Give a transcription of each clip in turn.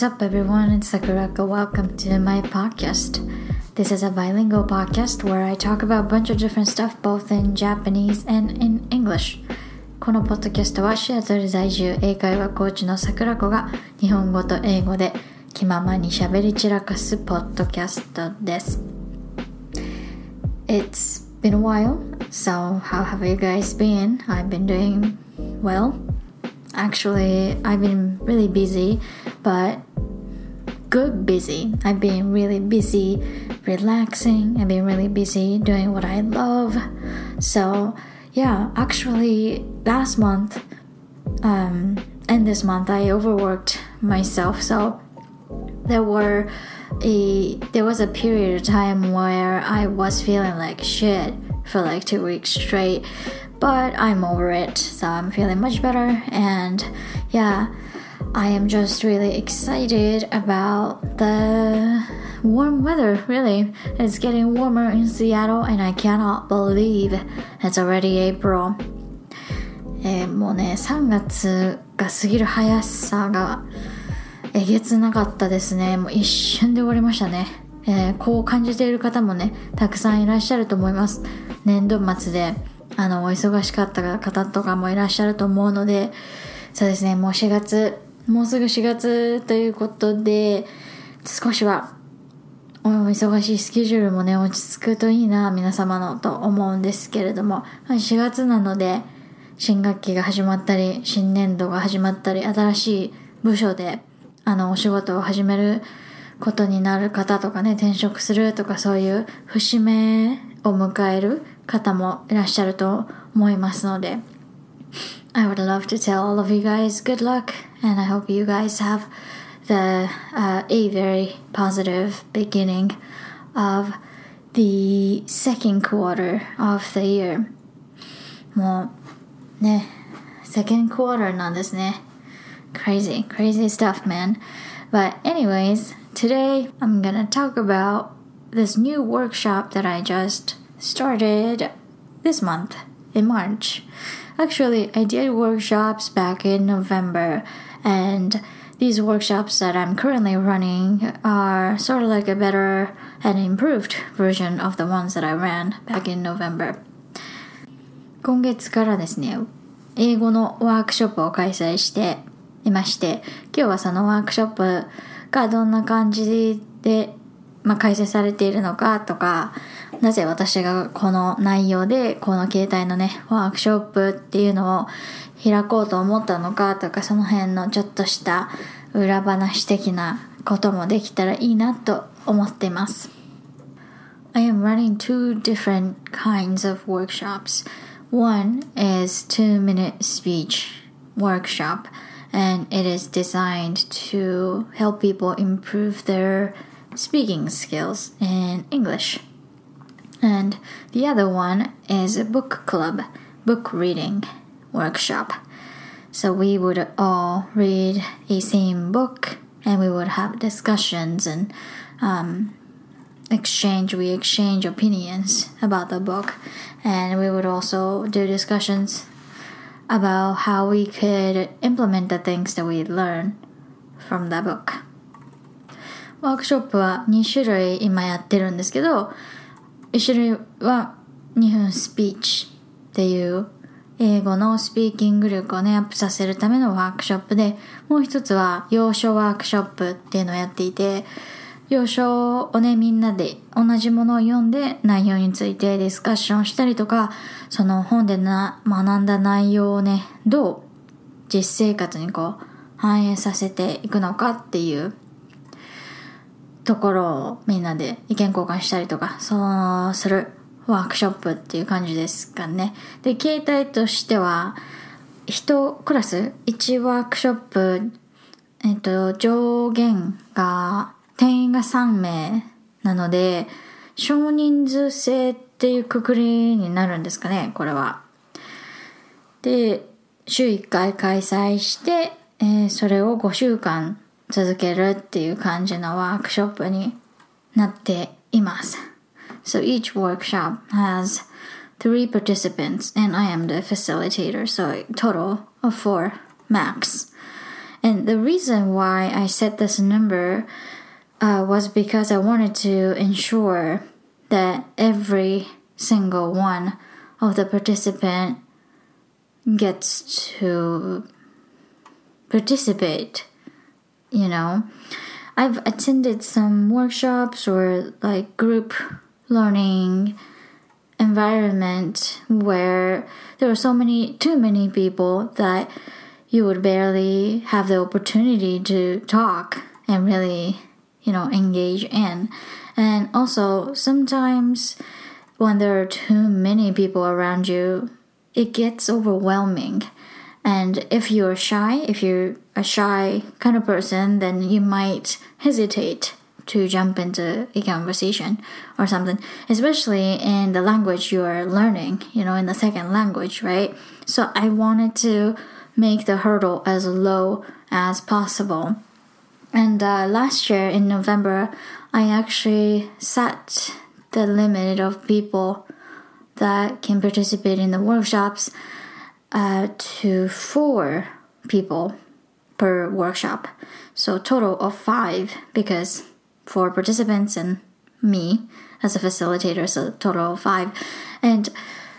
What's up, everyone? It's Sakuraka. Welcome to my podcast. This is a bilingual podcast where I talk about a bunch of different stuff both in Japanese and in English. このポッドキャストはシアトル在住英会話コーチの桜子が日本語と英語で気ままに喋り散らかすポッドキャストです。It's been a while, so how have you guys been? I've been doing well. Actually, I've been really busy, but good busy. I've been really busy relaxing. I've been really busy doing what I love. So, yeah, actually, last month um, and this month, I overworked myself. So, there were a there was a period of time where I was feeling like shit for like two weeks straight but I'm over it, so I'm feeling much better. And yeah, I am just really excited about the warm weather. Really, it's getting warmer in Seattle, and I cannot believe it's already April. えー、もうね、3月が過ぎる速さがえげつなかったですね。もう一瞬で終わりましたね。えー、こう感じている方もね、たくさんいらっしゃると思います。年度末であの、お忙しかった方とかもいらっしゃると思うので、そうですね、もう4月、もうすぐ4月ということで、少しは、お忙しいスケジュールもね、落ち着くといいな、皆様のと思うんですけれども、4月なので、新学期が始まったり、新年度が始まったり、新しい部署で、あの、お仕事を始めることになる方とかね、転職するとかそういう節目を迎える方もいらっしゃると思いますので I would love to tell all of you guys good luck and I hope you guys have the uh, a very positive beginning of the second quarter of the year もうね second quarter なんですね crazy crazy stuff man but anyways today I'm gonna talk about this new workshop that I just started this month in March. Actually, I did workshops back in November, and these workshops that I'm currently running are sort of like a better and improved version of the ones that I ran back in November. 今月からですね、英語のワークショップを開催していまして、今日はそのワークショップがどんな感じで、まあ、開催されているのかとか、なぜ私がこの内容でこの携帯のね、ワークショップっていうのを開こうと思ったのかとか、その辺のちょっとした裏話的なこともできたらいいなと思っています。I am running two different kinds of workshops. One is two minute speech workshop and it is designed to help people improve their speaking skills in English. And the other one is a book club, book reading workshop. So we would all read a same book and we would have discussions and um, exchange, we exchange opinions about the book. And we would also do discussions about how we could implement the things that we learn from the book. ワークショップは2種類今やってるんですけど、 一種類は2分スピーチっていう英語のスピーキング力をね、アップさせるためのワークショップで、もう一つは要所ワークショップっていうのをやっていて、要所をね、みんなで同じものを読んで内容についてディスカッションしたりとか、その本でな学んだ内容をね、どう実生活にこう反映させていくのかっていうところをみんなで意見交換したりとか、そうするワークショップっていう感じですかね。で、形態としては、1クラス、1ワークショップ、えっと、上限が、定員が3名なので、少人数制っていうくくりになるんですかね、これは。で、週1回開催して、えー、それを5週間続けるっていう感じのワークショップになっています。So each workshop has three participants and I am the facilitator, so total of four max. And the reason why I set this number uh, was because I wanted to ensure that every single one of the participant gets to participate you know. I've attended some workshops or like group learning environment where there are so many too many people that you would barely have the opportunity to talk and really you know engage in. And also sometimes when there are too many people around you it gets overwhelming and if you're shy if you're a shy kind of person then you might hesitate to jump into a conversation or something, especially in the language you are learning, you know, in the second language, right? So I wanted to make the hurdle as low as possible. And uh, last year in November, I actually set the limit of people that can participate in the workshops uh, to four people per workshop. So total of five because four participants and me as a facilitator, so total of five. And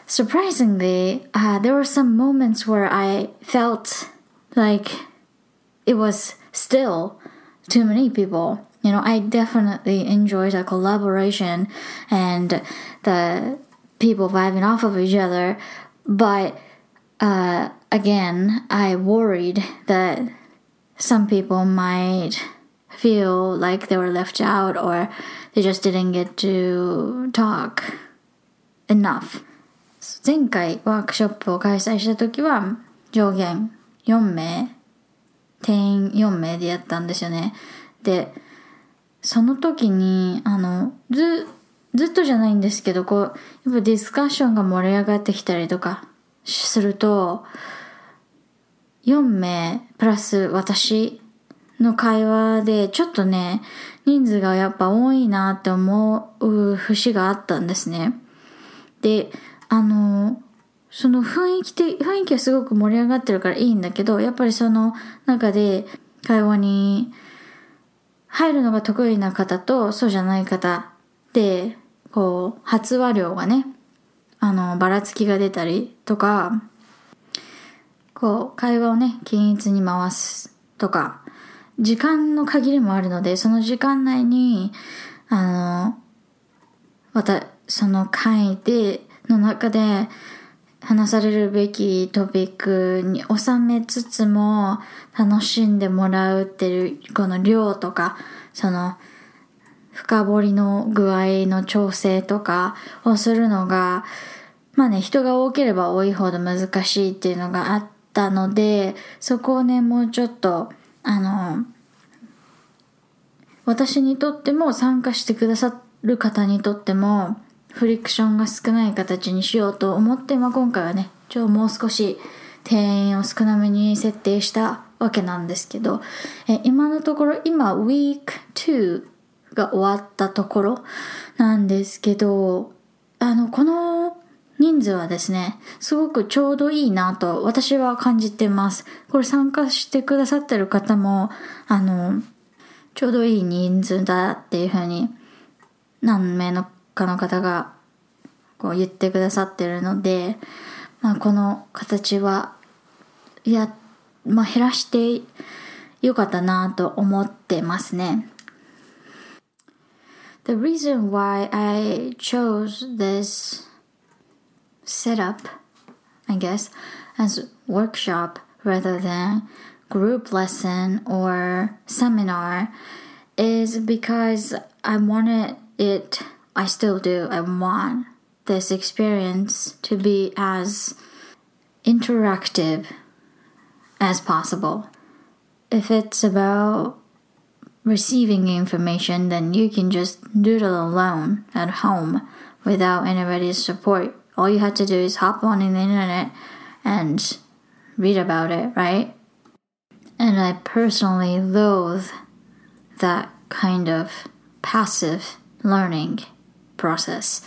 surprisingly, uh, there were some moments where I felt like it was still too many people. You know, I definitely enjoyed the collaboration and the people vibing off of each other, but uh, again, I worried that some people might feel like they were left out or they just didn't get to talk enough 前回ワークショップを開催した時は上限4名定員4名でやったんですよねでその時にあのずずっとじゃないんですけどこうやっぱディスカッションが盛り上がってきたりとかすると4名プラス私の会話で、ちょっとね、人数がやっぱ多いなって思う節があったんですね。で、あの、その雰囲気で、雰囲気はすごく盛り上がってるからいいんだけど、やっぱりその中で会話に入るのが得意な方とそうじゃない方で、こう、発話量がね、あの、ばらつきが出たりとか、こう、会話をね、均一に回すとか、時間の限りもあるので、その時間内に、あの、また、その会で、の中で話されるべきトピックに収めつつも楽しんでもらうっていうこの量とか、その深掘りの具合の調整とかをするのが、まあね、人が多ければ多いほど難しいっていうのがあったので、そこをね、もうちょっとあの、私にとっても参加してくださる方にとってもフリクションが少ない形にしようと思って、まあ、今回はね、ちょもう少し定員を少なめに設定したわけなんですけど、え今のところ今 Week 2が終わったところなんですけど、あの、この人数はですね、すごくちょうどいいなと私は感じてます。これ参加してくださってる方も、あの、ちょうどいい人数だっていうふうに何名のかの方がこう言ってくださってるので、まあ、この形はいや、まあ、減らしてよかったなと思ってますね。The reason why I chose this setup, I guess, as workshop rather than group lesson or seminar is because I wanted it, I still do, I want this experience to be as interactive as possible. If it's about receiving information, then you can just do it alone at home without anybody's support all you have to do is hop on in the internet and read about it, right? And I personally loathe that kind of passive learning process.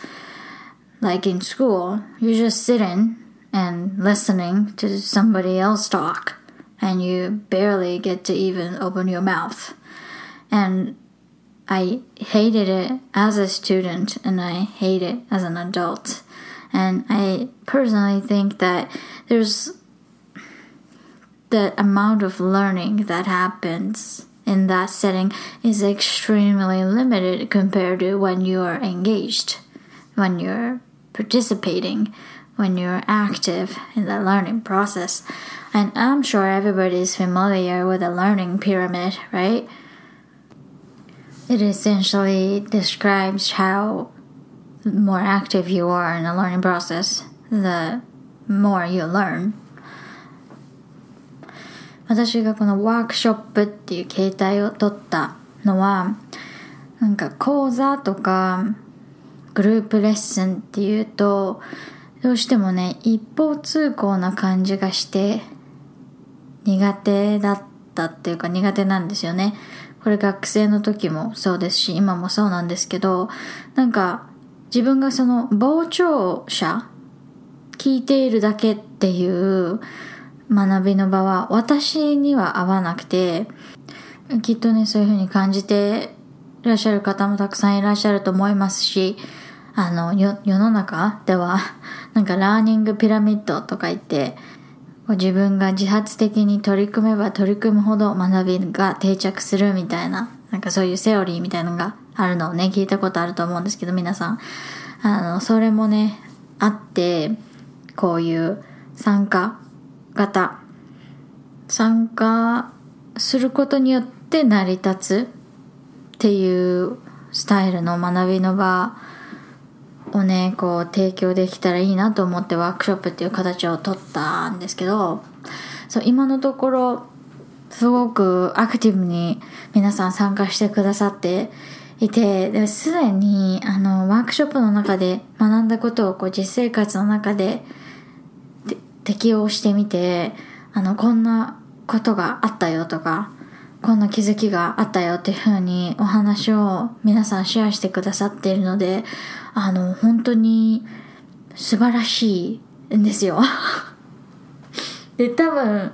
Like in school, you're just sitting and listening to somebody else talk, and you barely get to even open your mouth. And I hated it as a student and I hate it as an adult. And I personally think that there's the amount of learning that happens in that setting is extremely limited compared to when you're engaged, when you're participating, when you're active in the learning process. And I'm sure everybody is familiar with the learning pyramid, right? It essentially describes how more active you are in the learning process, the more you learn. 私がこのワークショップっていう形態を取ったのはなんか講座とかグループレッスンっていうとどうしてもね一方通行な感じがして苦手だったっていうか苦手なんですよねこれ学生の時もそうですし今もそうなんですけどなんか自分がその傍聴者聞いているだけっていう学びの場は私には合わなくてきっとねそういうふうに感じていらっしゃる方もたくさんいらっしゃると思いますしあの世の中ではなんかラーニングピラミッドとか言って自分が自発的に取り組めば取り組むほど学びが定着するみたいななんかそういうセオリーみたいなのがあるのをね聞いたことあると思うんですけど皆さん。あのそれもねあってこういう参加型。参加することによって成り立つっていうスタイルの学びの場をねこう提供できたらいいなと思ってワークショップっていう形を取ったんですけどそう今のところすごくアクティブに皆さん参加してくださっていてすでにあのワークショップの中で学んだことをこう実生活の中で適用してみてあのこんなことがあったよとかこんな気づきがあったよっていうふうにお話を皆さんシェアしてくださっているのであの本当に素晴らしいんですよ。で多分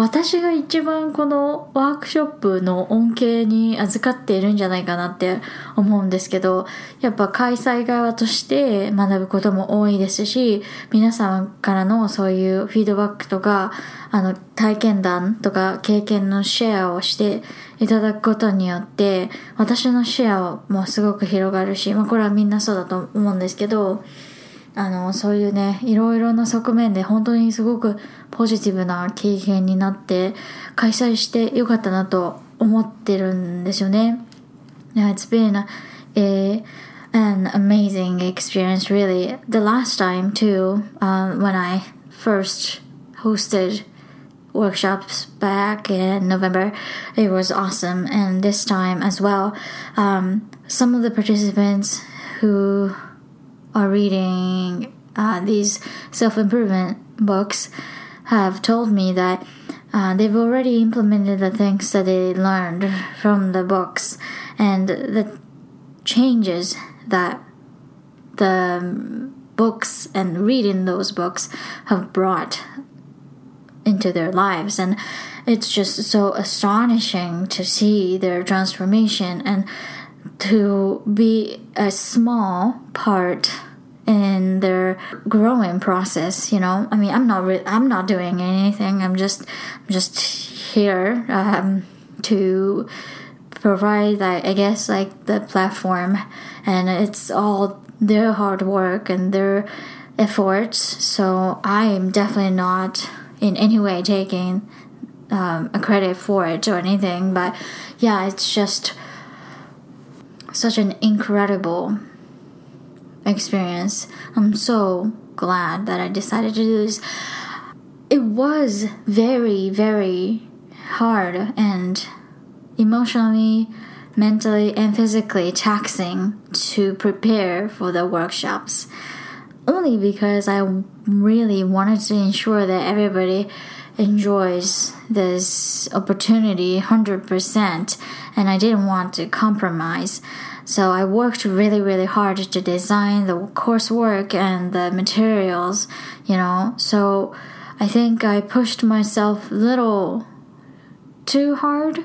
私が一番このワークショップの恩恵に預かっているんじゃないかなって思うんですけど、やっぱ開催側として学ぶことも多いですし、皆さんからのそういうフィードバックとか、あの、体験談とか経験のシェアをしていただくことによって、私のシェアもすごく広がるし、まあこれはみんなそうだと思うんですけど、あのそういうねいろいろな側面で本当にすごくポジティブな経験になって開催してよかったなと思ってるんですよね。Yeah, it's been a, an amazing experience really. The last time too, uh, when I first hosted workshops back in November. It was awesome, and this time as well, um, some of the participants who are reading uh, these self improvement books have told me that uh, they've already implemented the things that they learned from the books and the changes that the books and reading those books have brought into their lives. And it's just so astonishing to see their transformation and to be a small part in their growing process you know? I mean i'm not re- i'm not doing anything. I'm just I'm just here um, to provide like i guess like the platform. And it's all their hard work and their efforts. So i am definitely not in any way taking um, a credit for it or anything. But yeah it's just such an incredible experience. I'm so glad that I decided to do this. It was very, very hard and emotionally, mentally, and physically taxing to prepare for the workshops. Only because I really wanted to ensure that everybody enjoys this opportunity 100% and I didn't want to compromise. So I worked really, really hard to design the coursework and the materials, you know. So I think I pushed myself a little too hard.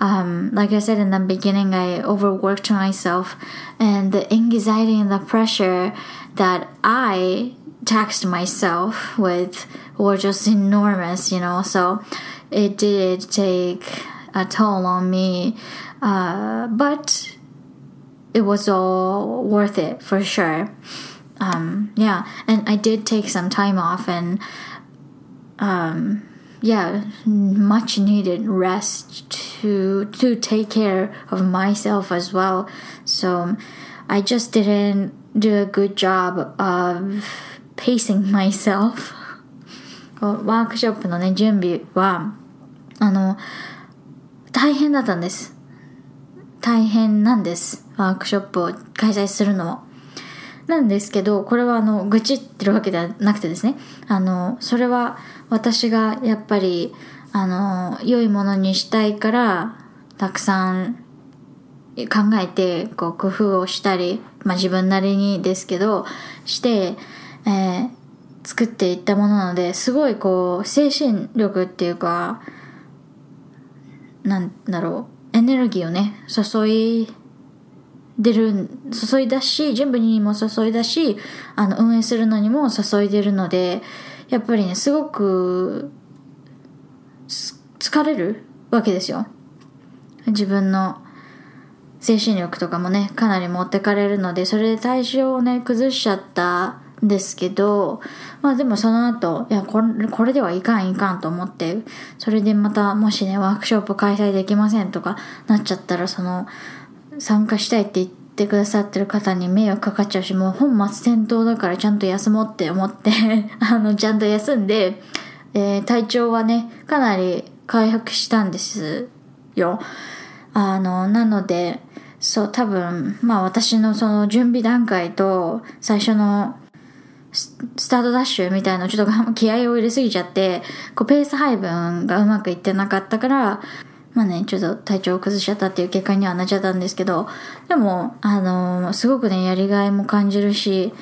Um, like I said in the beginning, I overworked myself, and the anxiety and the pressure that I taxed myself with were just enormous, you know. So it did take a toll on me, uh, but it was all worth it for sure. Um, yeah, and I did take some time off and um, yeah, much needed rest to to take care of myself as well. So I just didn't do a good job of pacing myself. ワークショップのね、準備は、あの、大変だったんです。大変なんです。ワークショップを開催するのも。なんですけど、これはあの、愚痴ってるわけではなくてですね、あの、それは私がやっぱり、あの、良いものにしたいから、たくさん考えて、こう、工夫をしたり、まあ自分なりにですけど、して、えー、作っていったものなので、すごいこう、精神力っていうか、なんだろう、エネルギーをね、注いでる、注いだし、準備にも注いだし、あの、運営するのにも注いでるので、やっぱりね、すごく、疲れるわけですよ。自分の精神力とかもね、かなり持ってかれるので、それで体調をね、崩しちゃったですけど、まあでもその後、いや、これ、これではいかんいかんと思って、それでまたもしね、ワークショップ開催できませんとかなっちゃったら、その、参加したいって言ってくださってる方に迷惑かかっちゃうし、もう本末転倒だからちゃんと休もうって思って あの、ちゃんと休んで、えー、体調はね、かなり回復したんですよ。あの、なので、そう、多分、まあ私のその準備段階と最初のスタートダッシュみたいなちょっと気合を入れすぎちゃって、こうペース配分がうまくいってなかったから、まあね、ちょっと体調を崩しちゃったっていう結果にはなっちゃったんですけど、でも、あのー、すごくね、やりがいも感じるし、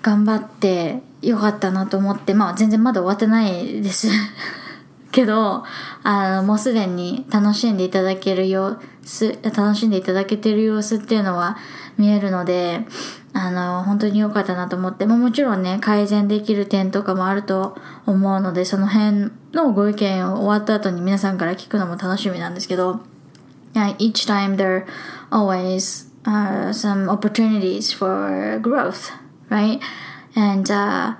頑張ってよかったなと思って、まあ全然まだ終わってないです。けど、あの、もうすでに楽しんでいただける様子、楽しんでいただけてる様子っていうのは見えるので、あの、本当に良かったなと思って、ももちろんね、改善できる点とかもあると思うので、その辺のご意見を終わった後に皆さんから聞くのも楽しみなんですけど、each time there are always、uh, some opportunities for growth, right? And, uh,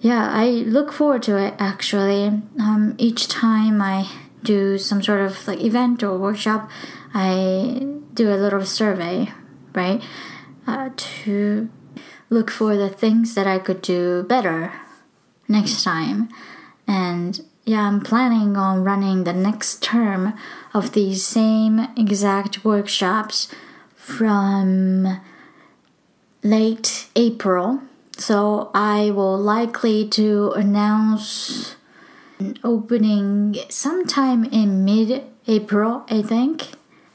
yeah, I look forward to it actually. Um, each time I do some sort of like event or workshop, I do a little survey, right? uh, to look for the things that I could do better next time. And yeah, I'm planning on running the next term of these same exact workshops from late April. So I will likely to announce an opening sometime in mid April, I think.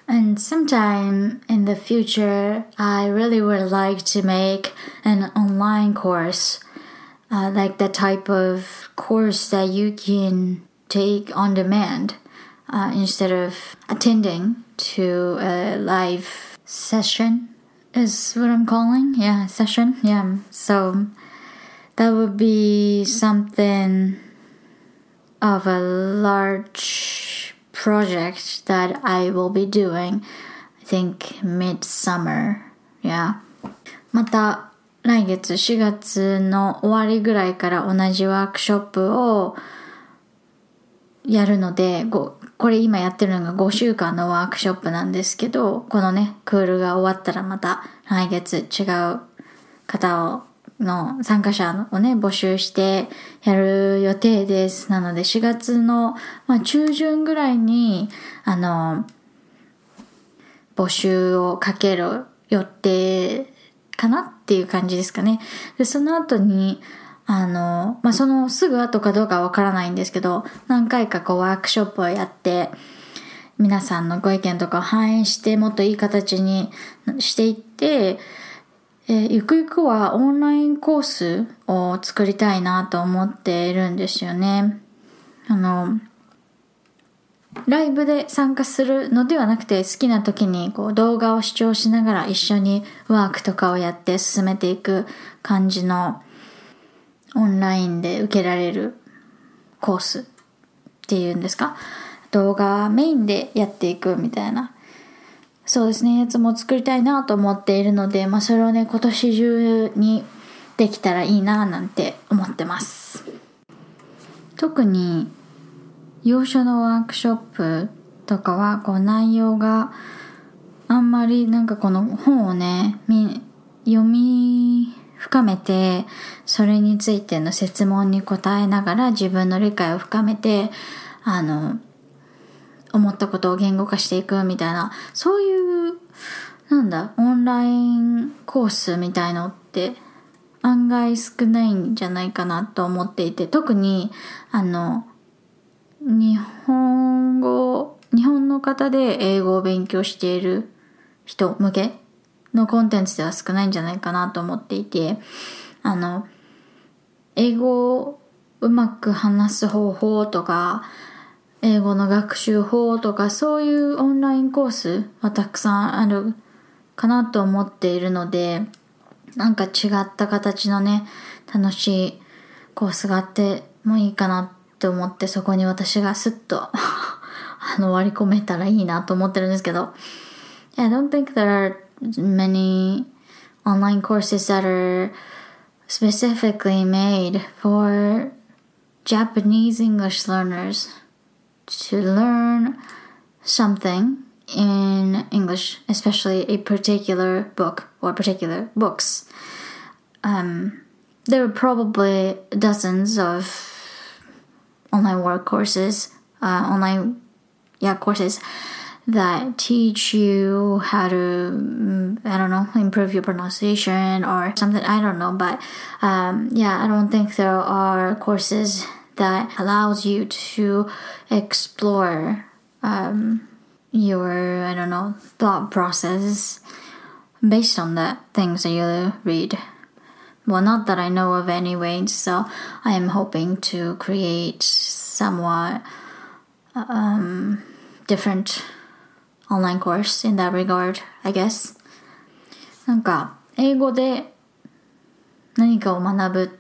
And sometime in the future, I really would like to make an online course, uh, like the type of course that you can take on demand uh, instead of attending to a live session, is what I'm calling. Yeah, session. Yeah. So that would be something of a large project that I will be doing, I think midsummer. Yeah. また来月4月の終わりぐらいから同じワークショップをやるので、これ今やってるのが5週間のワークショップなんですけど、このね、クールが終わったらまた来月違う方をの参加者をね、募集してやる予定です。なので4月の、まあ、中旬ぐらいに、あの、募集をかける予定かなっていう感じですかね。で、その後に、あの、まあ、そのすぐ後かどうかわからないんですけど、何回かこうワークショップをやって、皆さんのご意見とかを反映してもっといい形にしていって、えーゆくゆくはオンラインコースを作りたいなと思っているんですよね。あの、ライブで参加するのではなくて好きな時にこう動画を視聴しながら一緒にワークとかをやって進めていく感じのオンラインで受けられるコースっていうんですか？動画メインでやっていくみたいなそうですね。やつも作りたいなと思っているので、まあ、それをね今年中にできたらいいななんて思ってます。特に洋書のワークショップとかはこう内容があんまりなんかこの本をね読み深めてそれについての質問に答えながら自分の理解を深めてあの思ったことを言語化していくみたいなそういうなんだオンラインコースみたいのって案外少ないんじゃないかなと思っていて特にあの日本語日本の方で英語を勉強している人向けのコンテンツでは少ないんじゃないかなと思っていてあの英語をうまく話す方法とか英語の学習法とかそういうオンラインコースはたくさんあるかなと思っているのでなんか違った形のね楽しいコースがあってもいいかなって思ってそこに私がスッと あの割り込めたらいいなと思ってるんですけど。I don't think there are many online courses that are specifically made for Japanese English learners. To learn something in English, especially a particular book or particular books. Um, there are probably dozens of online work courses, uh, online yeah courses that teach you how to mm, I don't know improve your pronunciation or something I don't know but um, yeah I don't think there are courses that allows you to explore um, your I don't know thought process based on the things that you read well not that I know of anyway so I am hoping to create somewhat um, different online course in that regard, I guess. なんか、英語で何かを学ぶ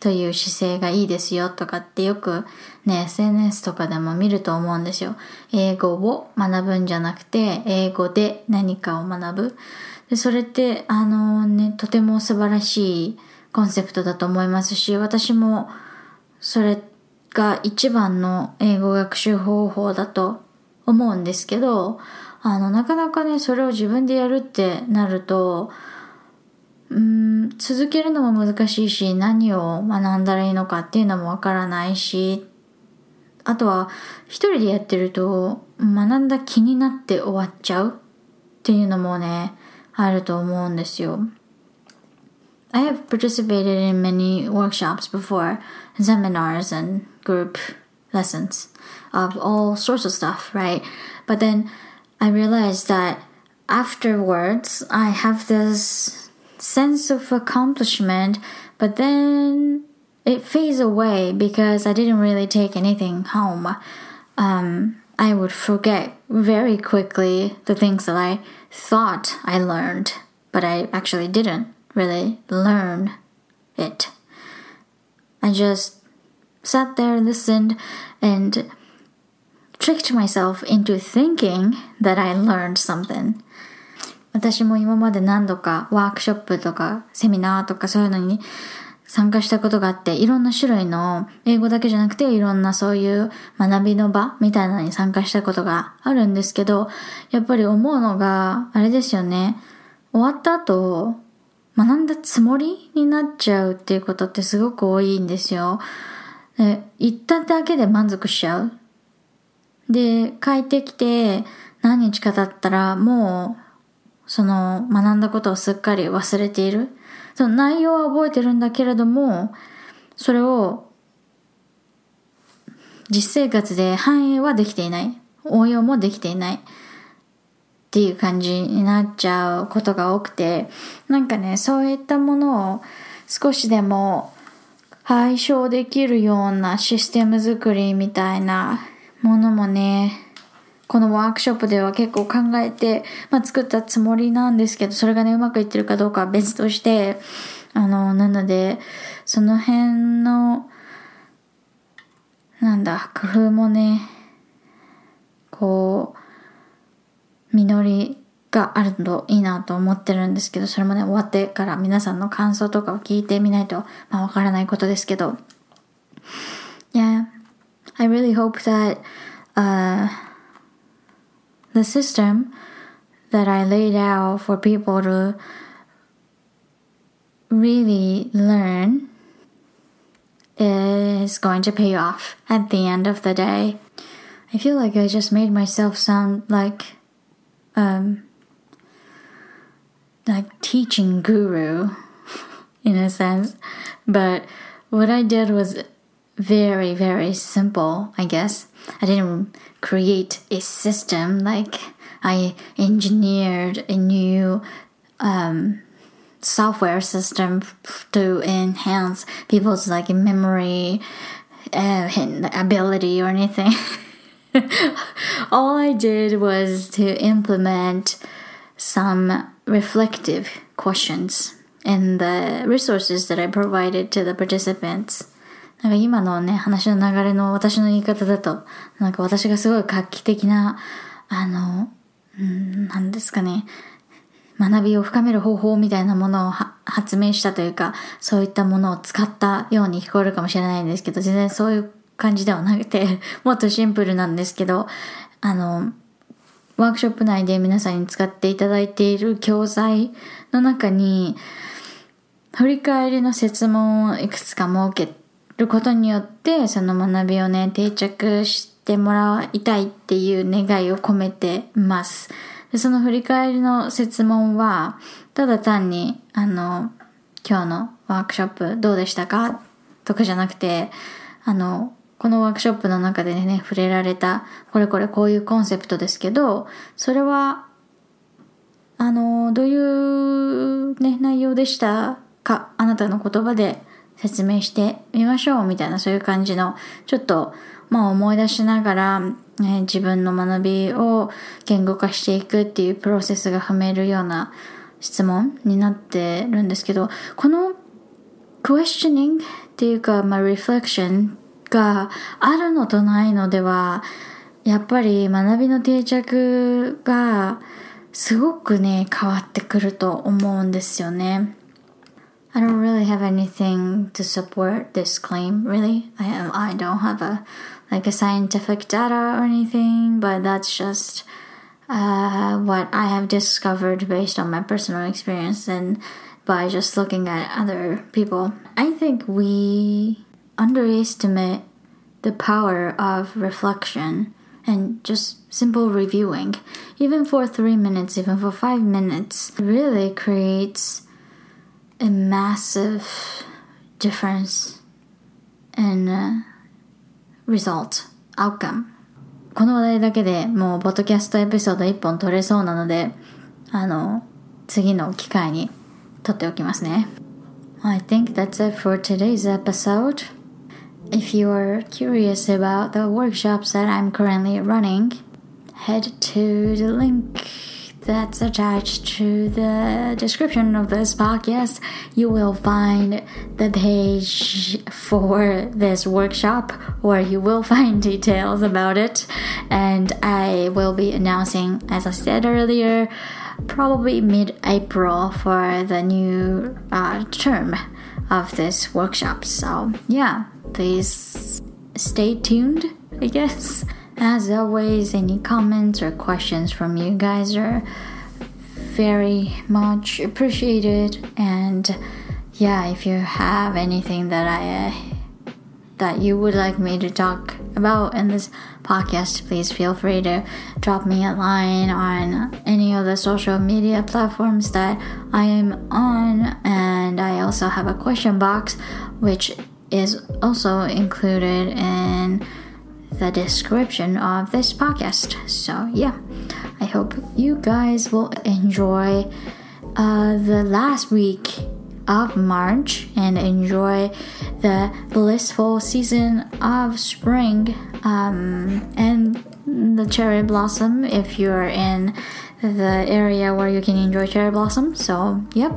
という姿勢がいいですよとかってよくね、SNS とかでも見ると思うんですよ。英語を学ぶんじゃなくて、英語で何かを学ぶ。でそれって、あのね、とても素晴らしいコンセプトだと思いますし、私もそれが一番の英語学習方法だと思うんですけど、あの、なかなかね、それを自分でやるってなると、うん、続けるのも難しいし、何を学んだらいいのかっていうのもわからないし、あとは、一人でやってると、学んだ気になって終わっちゃうっていうのもね、あると思うんですよ。I have participated in many workshops before, seminars and group lessons of all sorts of stuff, right? But then I realized that afterwards I have this sense of accomplishment, but then it fades away because I didn't really take anything home. Um, I would forget very quickly the things that I thought I learned, but I actually didn't really learn it. I just sat there, listened, and tricked myself into thinking that I learned something. 私も今まで何度かワークショップとかセミナーとかそういうのに参加したことがあって、いろんな種類の英語だけじゃなくていろんなそういう学びの場みたいなのに参加したことがあるんですけど、やっぱり思うのが、あれですよね。終わった後、学んだつもりになっちゃうっていうことってすごく多いんですよ。で行っただけで満足しちゃう。で、帰ってきて何日か経ったらもうその学んだことをすっかり忘れている。その内容は覚えてるんだけれども、それを実生活で反映はできていない。応用もできていない。っていう感じになっちゃうことが多くてなんかねそういったものを少しでも解消できるようなシステム作りみたいなものもねこのワークショップでは結構考えて、まあ、作ったつもりなんですけどそれがねうまくいってるかどうかは別としてあのなのでその辺のなんだ工夫もねこう実りがあるといいなと思ってるんですけど、それもね、終わってから皆さんの感想とかを聞いてみないと、まあわからないことですけど。Yeah, I really hope that, uh, the system that I laid out for people to really learn is going to pay off at the end of the day. I feel like I just made myself sound like um like teaching guru in a sense. But what I did was very, very simple, I guess. I didn't create a system like I engineered a new um, software system to enhance people's like memory uh, ability or anything. All I did was to implement some reflective questions and the resources that I provided to the participants. なんか今のね、話の流れの私の言い方だと、なんか私がすごい画期的な、あの、うん、なんですかね、学びを深める方法みたいなものを発明したというか、そういったものを使ったように聞こえるかもしれないんですけど、全然そういう感じではなくて、もっとシンプルなんですけど、あの、ワークショップ内で皆さんに使っていただいている教材の中に、振り返りの設問をいくつか設けることによって、その学びをね、定着してもらいたいっていう願いを込めてます。でその振り返りの設問は、ただ単に、あの、今日のワークショップどうでしたか？とかじゃなくて、あの、このワークショップの中でね、触れられた、これこれこういうコンセプトですけど、それは、あの、どういうね、内容でしたか、あなたの言葉で説明してみましょう、みたいなそういう感じの、ちょっと、まあ思い出しながら、ね、自分の学びを言語化していくっていうプロセスが踏めるような質問になってるんですけど、この questioning っていうか、まあ reflection があるのとないのではやっぱり学びの定着がすごくね変わってくると思うんですよね。I don't really have anything to support this claim, really. I, I don't have a like a scientific data or anything, but that's just uh, what I have discovered based on my personal experience and by just looking at other people. I think we underestimate the power of reflection and just simple reviewing, even for three minutes, even for five minutes, really creates a massive difference in uh, result, outcome. この話題だけでもうポッドキャストエピソード1本取れそうなので、あの、次の機会に撮っておきますね。I think that's it for today's episode. If you are curious about the workshops that I'm currently running, head to the link that's attached to the description of this podcast. You will find the page for this workshop where you will find details about it. And I will be announcing, as I said earlier, probably mid April for the new uh, term of this workshop. So, yeah, please stay tuned, I guess. As always, any comments or questions from you guys are very much appreciated. And yeah, if you have anything that I uh, that you would like me to talk about in this podcast, please feel free to drop me a line on any of the social media platforms that I am on. And I also have a question box, which is also included in the description of this podcast. So, yeah, I hope you guys will enjoy uh, the last week of March and enjoy the blissful season of spring um, and the cherry blossom if you're in the area where you can enjoy cherry blossom. So, yep,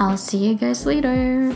I'll see you guys later.